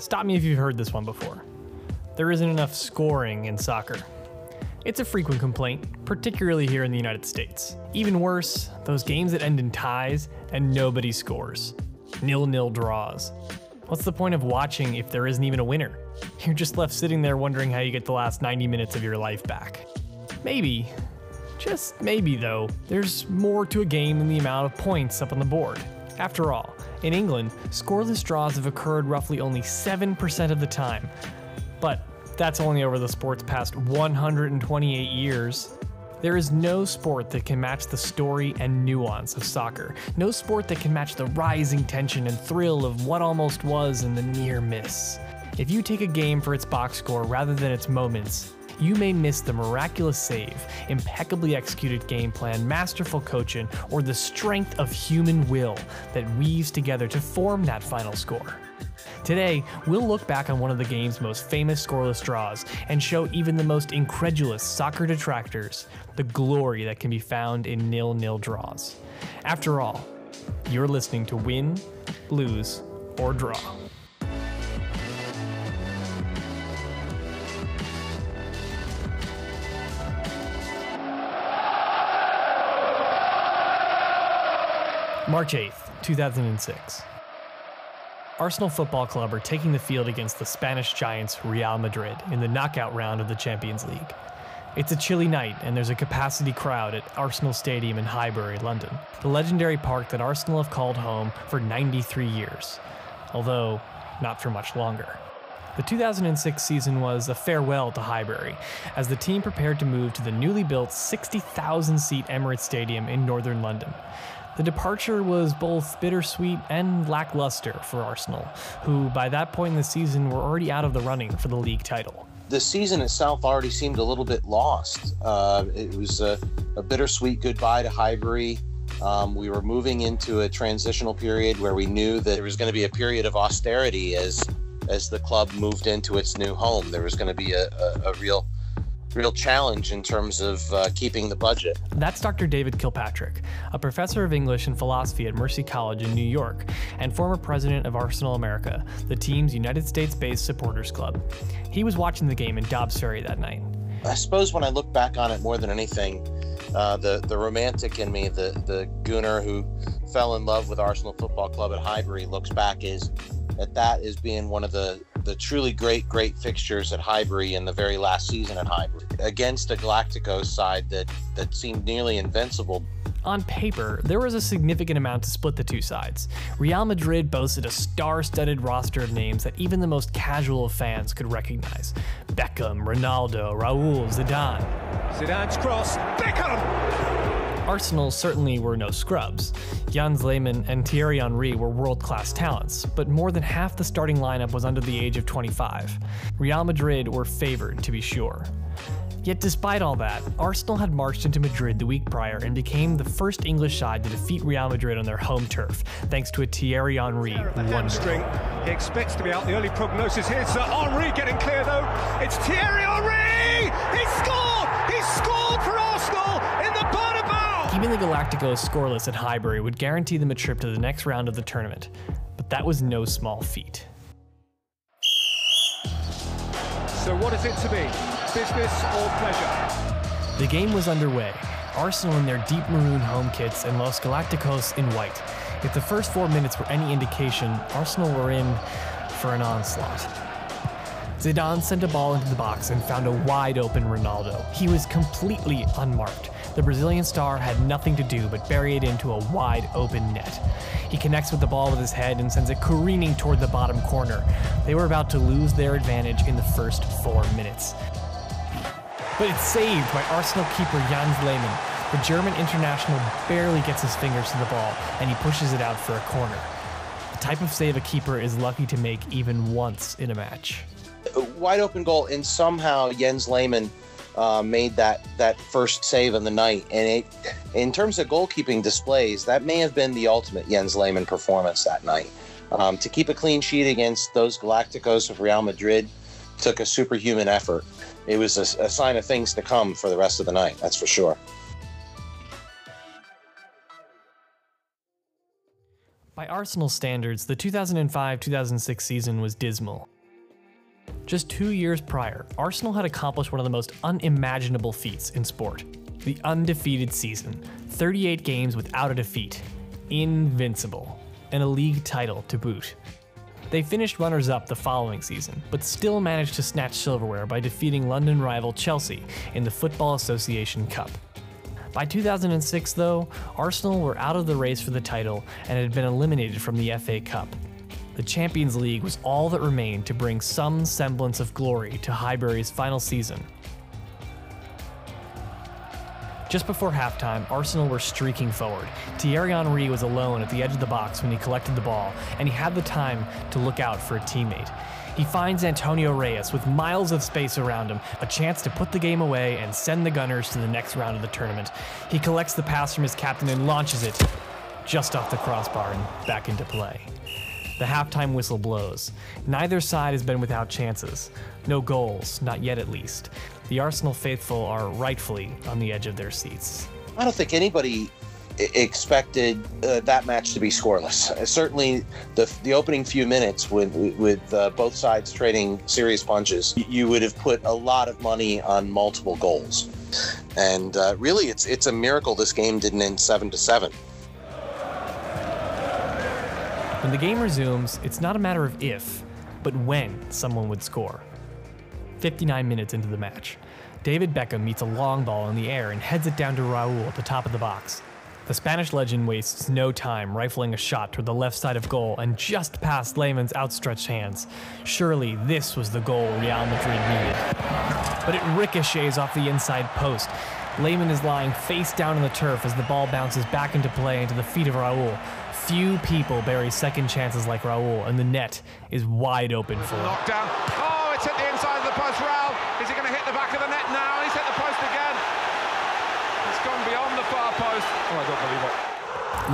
Stop me if you've heard this one before. There isn't enough scoring in soccer. It's a frequent complaint, particularly here in the United States. Even worse, those games that end in ties and nobody scores. Nil nil draws. What's the point of watching if there isn't even a winner? You're just left sitting there wondering how you get the last 90 minutes of your life back. Maybe, just maybe though, there's more to a game than the amount of points up on the board. After all, in England, scoreless draws have occurred roughly only 7% of the time. But that's only over the sport's past 128 years. There is no sport that can match the story and nuance of soccer. No sport that can match the rising tension and thrill of what almost was and the near miss. If you take a game for its box score rather than its moments, you may miss the miraculous save, impeccably executed game plan, masterful coaching, or the strength of human will that weaves together to form that final score. Today, we'll look back on one of the game's most famous scoreless draws and show even the most incredulous soccer detractors the glory that can be found in nil nil draws. After all, you're listening to Win, Lose, or Draw. March 8th, 2006. Arsenal Football Club are taking the field against the Spanish giants Real Madrid in the knockout round of the Champions League. It's a chilly night, and there's a capacity crowd at Arsenal Stadium in Highbury, London, the legendary park that Arsenal have called home for 93 years, although not for much longer. The 2006 season was a farewell to Highbury, as the team prepared to move to the newly built 60,000 seat Emirates Stadium in northern London. The departure was both bittersweet and lackluster for Arsenal, who by that point in the season were already out of the running for the league title. The season itself already seemed a little bit lost. Uh, it was a, a, bittersweet goodbye to Highbury. Um, we were moving into a transitional period where we knew that there was going to be a period of austerity as as the club moved into its new home. There was going to be a, a, a real real challenge in terms of uh, keeping the budget. That's Dr. David Kilpatrick, a professor of English and philosophy at Mercy College in New York and former president of Arsenal America, the team's United States based supporters club. He was watching the game in Dobbs Ferry that night. I suppose when I look back on it more than anything, uh, the the romantic in me, the the gooner who fell in love with Arsenal Football Club at Highbury, looks back is at that as being one of the the truly great, great fixtures at Highbury in the very last season at Highbury against a Galacticos side that, that seemed nearly invincible. On paper, there was a significant amount to split the two sides. Real Madrid boasted a star studded roster of names that even the most casual of fans could recognize Beckham, Ronaldo, Raul, Zidane. Zidane's cross, Beckham! Arsenal certainly were no scrubs. Jens Lehmann and Thierry Henry were world class talents, but more than half the starting lineup was under the age of 25. Real Madrid were favored, to be sure. Yet despite all that, Arsenal had marched into Madrid the week prior and became the first English side to defeat Real Madrid on their home turf, thanks to a Thierry Henry hamstring. He expects to be out. The early prognosis here. Sir Henry getting clear though. It's Thierry Henry. Keeping the Galacticos scoreless at Highbury would guarantee them a trip to the next round of the tournament, but that was no small feat. So what is it to be? Business or pleasure? The game was underway. Arsenal in their deep maroon home kits and Los Galacticos in white. If the first four minutes were any indication, Arsenal were in for an onslaught. Zidane sent a ball into the box and found a wide open Ronaldo. He was completely unmarked. The Brazilian star had nothing to do but bury it into a wide open net. He connects with the ball with his head and sends it careening toward the bottom corner. They were about to lose their advantage in the first four minutes. But it's saved by Arsenal keeper Jens Lehmann. The German international barely gets his fingers to the ball, and he pushes it out for a corner. The type of save a keeper is lucky to make even once in a match. Wide open goal, and somehow Jens Lehmann uh, made that that first save of the night. And it, in terms of goalkeeping displays, that may have been the ultimate Jens Lehmann performance that night. Um, to keep a clean sheet against those Galacticos of Real Madrid took a superhuman effort. It was a, a sign of things to come for the rest of the night. That's for sure. By Arsenal standards, the 2005 2006 season was dismal. Just two years prior, Arsenal had accomplished one of the most unimaginable feats in sport the undefeated season 38 games without a defeat. Invincible. And a league title to boot. They finished runners up the following season, but still managed to snatch silverware by defeating London rival Chelsea in the Football Association Cup. By 2006, though, Arsenal were out of the race for the title and had been eliminated from the FA Cup. The Champions League was all that remained to bring some semblance of glory to Highbury's final season. Just before halftime, Arsenal were streaking forward. Thierry Henry was alone at the edge of the box when he collected the ball, and he had the time to look out for a teammate. He finds Antonio Reyes with miles of space around him, a chance to put the game away and send the Gunners to the next round of the tournament. He collects the pass from his captain and launches it just off the crossbar and back into play. The halftime whistle blows. Neither side has been without chances. No goals, not yet at least. The Arsenal faithful are rightfully on the edge of their seats. I don't think anybody expected uh, that match to be scoreless. Uh, certainly, the the opening few minutes with with uh, both sides trading serious punches, you would have put a lot of money on multiple goals. And uh, really, it's it's a miracle this game didn't end seven to seven. When the game resumes, it's not a matter of if, but when someone would score. 59 minutes into the match, David Beckham meets a long ball in the air and heads it down to Raul at the top of the box. The Spanish legend wastes no time rifling a shot toward the left side of goal and just past Lehmann's outstretched hands. Surely this was the goal Real Madrid needed. But it ricochets off the inside post. Lehmann is lying face down on the turf as the ball bounces back into play into the feet of Raul. Few people bury second chances like Raul, and the net is wide open for him. Knockdown. Oh, it's hit the inside of the post. Raul, is he going to hit the back of the net now? He's hit the post again. It's gone beyond the far post. Oh, I don't believe it.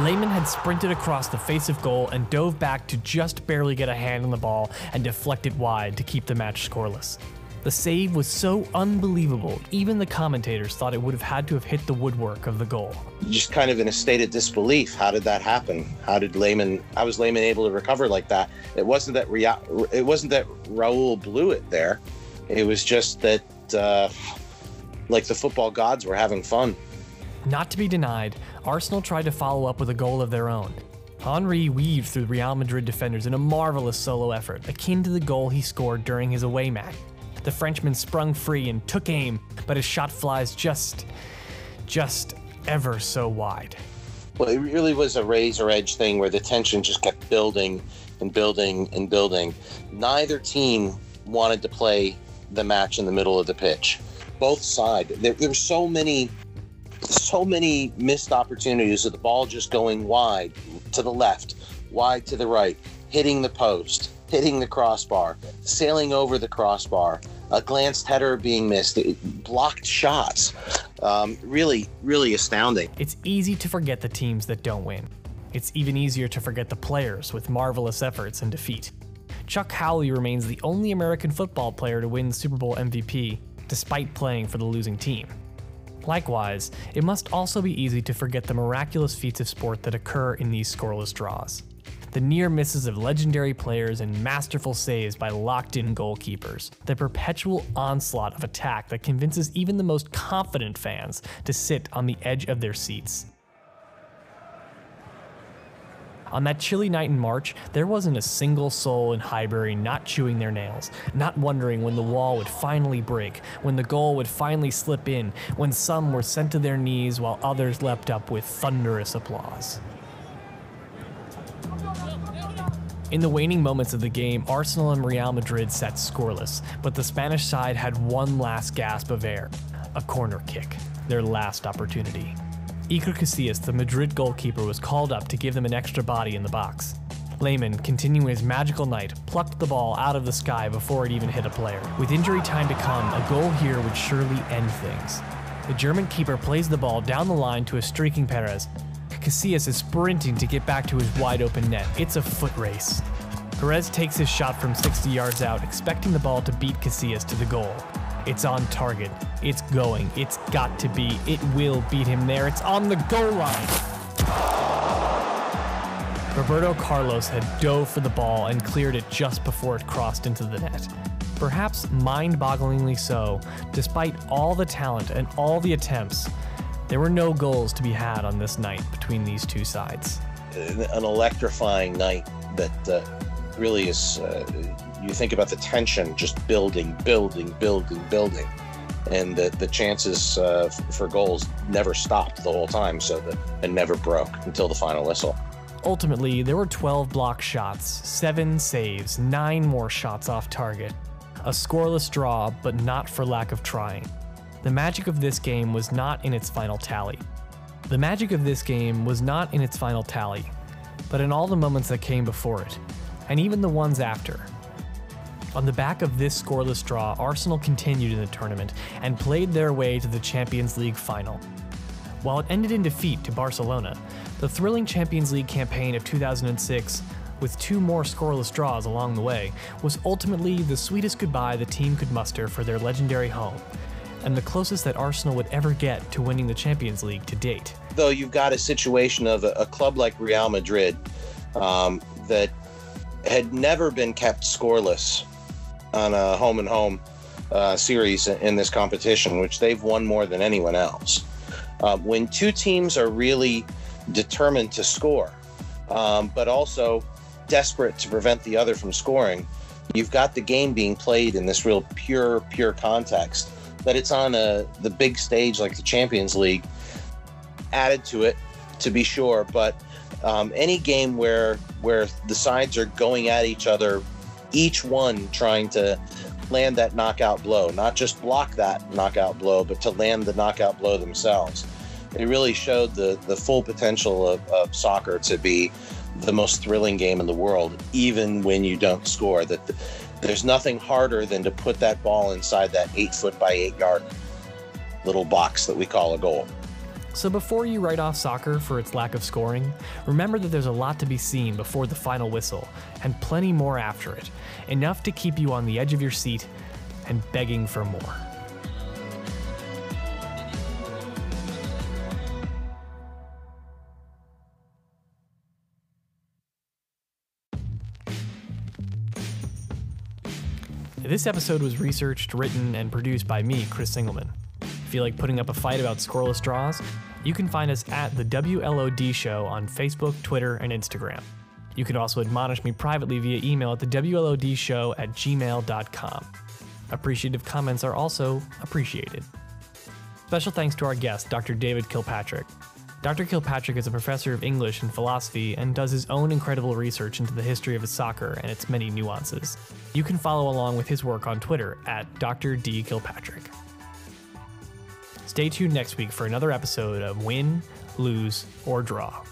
Lehmann had sprinted across the face of goal and dove back to just barely get a hand on the ball and deflect it wide to keep the match scoreless. The save was so unbelievable, even the commentators thought it would have had to have hit the woodwork of the goal. Just kind of in a state of disbelief. How did that happen? How did Lehmann? How was Lehmann able to recover like that? It wasn't that Ria, it wasn't that Raul blew it there. It was just that, uh, like the football gods were having fun. Not to be denied, Arsenal tried to follow up with a goal of their own. Henry weaved through Real Madrid defenders in a marvelous solo effort, akin to the goal he scored during his away match. The Frenchman sprung free and took aim, but his shot flies just, just ever so wide. Well, it really was a razor edge thing where the tension just kept building and building and building. Neither team wanted to play the match in the middle of the pitch. Both sides. There, there were so many, so many missed opportunities of the ball just going wide to the left, wide to the right, hitting the post, hitting the crossbar, sailing over the crossbar, a glanced header being missed, blocked shots. Um, really, really astounding. It's easy to forget the teams that don't win. It's even easier to forget the players with marvelous efforts and defeat. Chuck Howley remains the only American football player to win the Super Bowl MVP, despite playing for the losing team. Likewise, it must also be easy to forget the miraculous feats of sport that occur in these scoreless draws the near misses of legendary players and masterful saves by locked in goalkeepers, the perpetual onslaught of attack that convinces even the most confident fans to sit on the edge of their seats. On that chilly night in March, there wasn't a single soul in Highbury not chewing their nails, not wondering when the wall would finally break, when the goal would finally slip in, when some were sent to their knees while others leapt up with thunderous applause. In the waning moments of the game, Arsenal and Real Madrid sat scoreless, but the Spanish side had one last gasp of air a corner kick, their last opportunity. Iker Casillas, the Madrid goalkeeper, was called up to give them an extra body in the box. Lehmann, continuing his magical night, plucked the ball out of the sky before it even hit a player. With injury time to come, a goal here would surely end things. The German keeper plays the ball down the line to a streaking Pires, Casillas is sprinting to get back to his wide open net. It's a foot race. Pires takes his shot from 60 yards out, expecting the ball to beat Casillas to the goal. It's on target. It's going. It's got to be. It will beat him there. It's on the goal line. Roberto Carlos had dove for the ball and cleared it just before it crossed into the net. Perhaps mind bogglingly so, despite all the talent and all the attempts, there were no goals to be had on this night between these two sides. An electrifying night that uh, really is, uh, you think about the tension just building, building, building, building. And the, the chances uh, for goals never stopped the whole time, so that it never broke until the final whistle. Ultimately, there were 12 block shots, 7 saves, 9 more shots off target. A scoreless draw, but not for lack of trying. The magic of this game was not in its final tally. The magic of this game was not in its final tally, but in all the moments that came before it, and even the ones after. On the back of this scoreless draw, Arsenal continued in the tournament and played their way to the Champions League final. While it ended in defeat to Barcelona, the thrilling Champions League campaign of 2006, with two more scoreless draws along the way, was ultimately the sweetest goodbye the team could muster for their legendary home, and the closest that Arsenal would ever get to winning the Champions League to date. Though you've got a situation of a, a club like Real Madrid um, that had never been kept scoreless on a home and home uh, series in this competition, which they've won more than anyone else. Uh, when two teams are really determined to score, um, but also desperate to prevent the other from scoring, you've got the game being played in this real pure, pure context. That it's on a the big stage like the Champions League added to it, to be sure. But um, any game where where the sides are going at each other, each one trying to land that knockout blow, not just block that knockout blow, but to land the knockout blow themselves. It really showed the, the full potential of, of soccer to be the most thrilling game in the world, even when you don't score. That the, there's nothing harder than to put that ball inside that eight foot by eight yard little box that we call a goal. So before you write off soccer for its lack of scoring, remember that there's a lot to be seen before the final whistle, and plenty more after it. Enough to keep you on the edge of your seat and begging for more. This episode was researched, written, and produced by me, Chris Singelman. Feel like putting up a fight about scoreless draws? You can find us at the WLOD Show on Facebook, Twitter, and Instagram. You can also admonish me privately via email at the WLOD Show at gmail.com. Appreciative comments are also appreciated. Special thanks to our guest, Dr. David Kilpatrick. Dr. Kilpatrick is a professor of English and philosophy and does his own incredible research into the history of soccer and its many nuances. You can follow along with his work on Twitter at Dr. D. Kilpatrick. Stay tuned next week for another episode of Win, Lose, or Draw.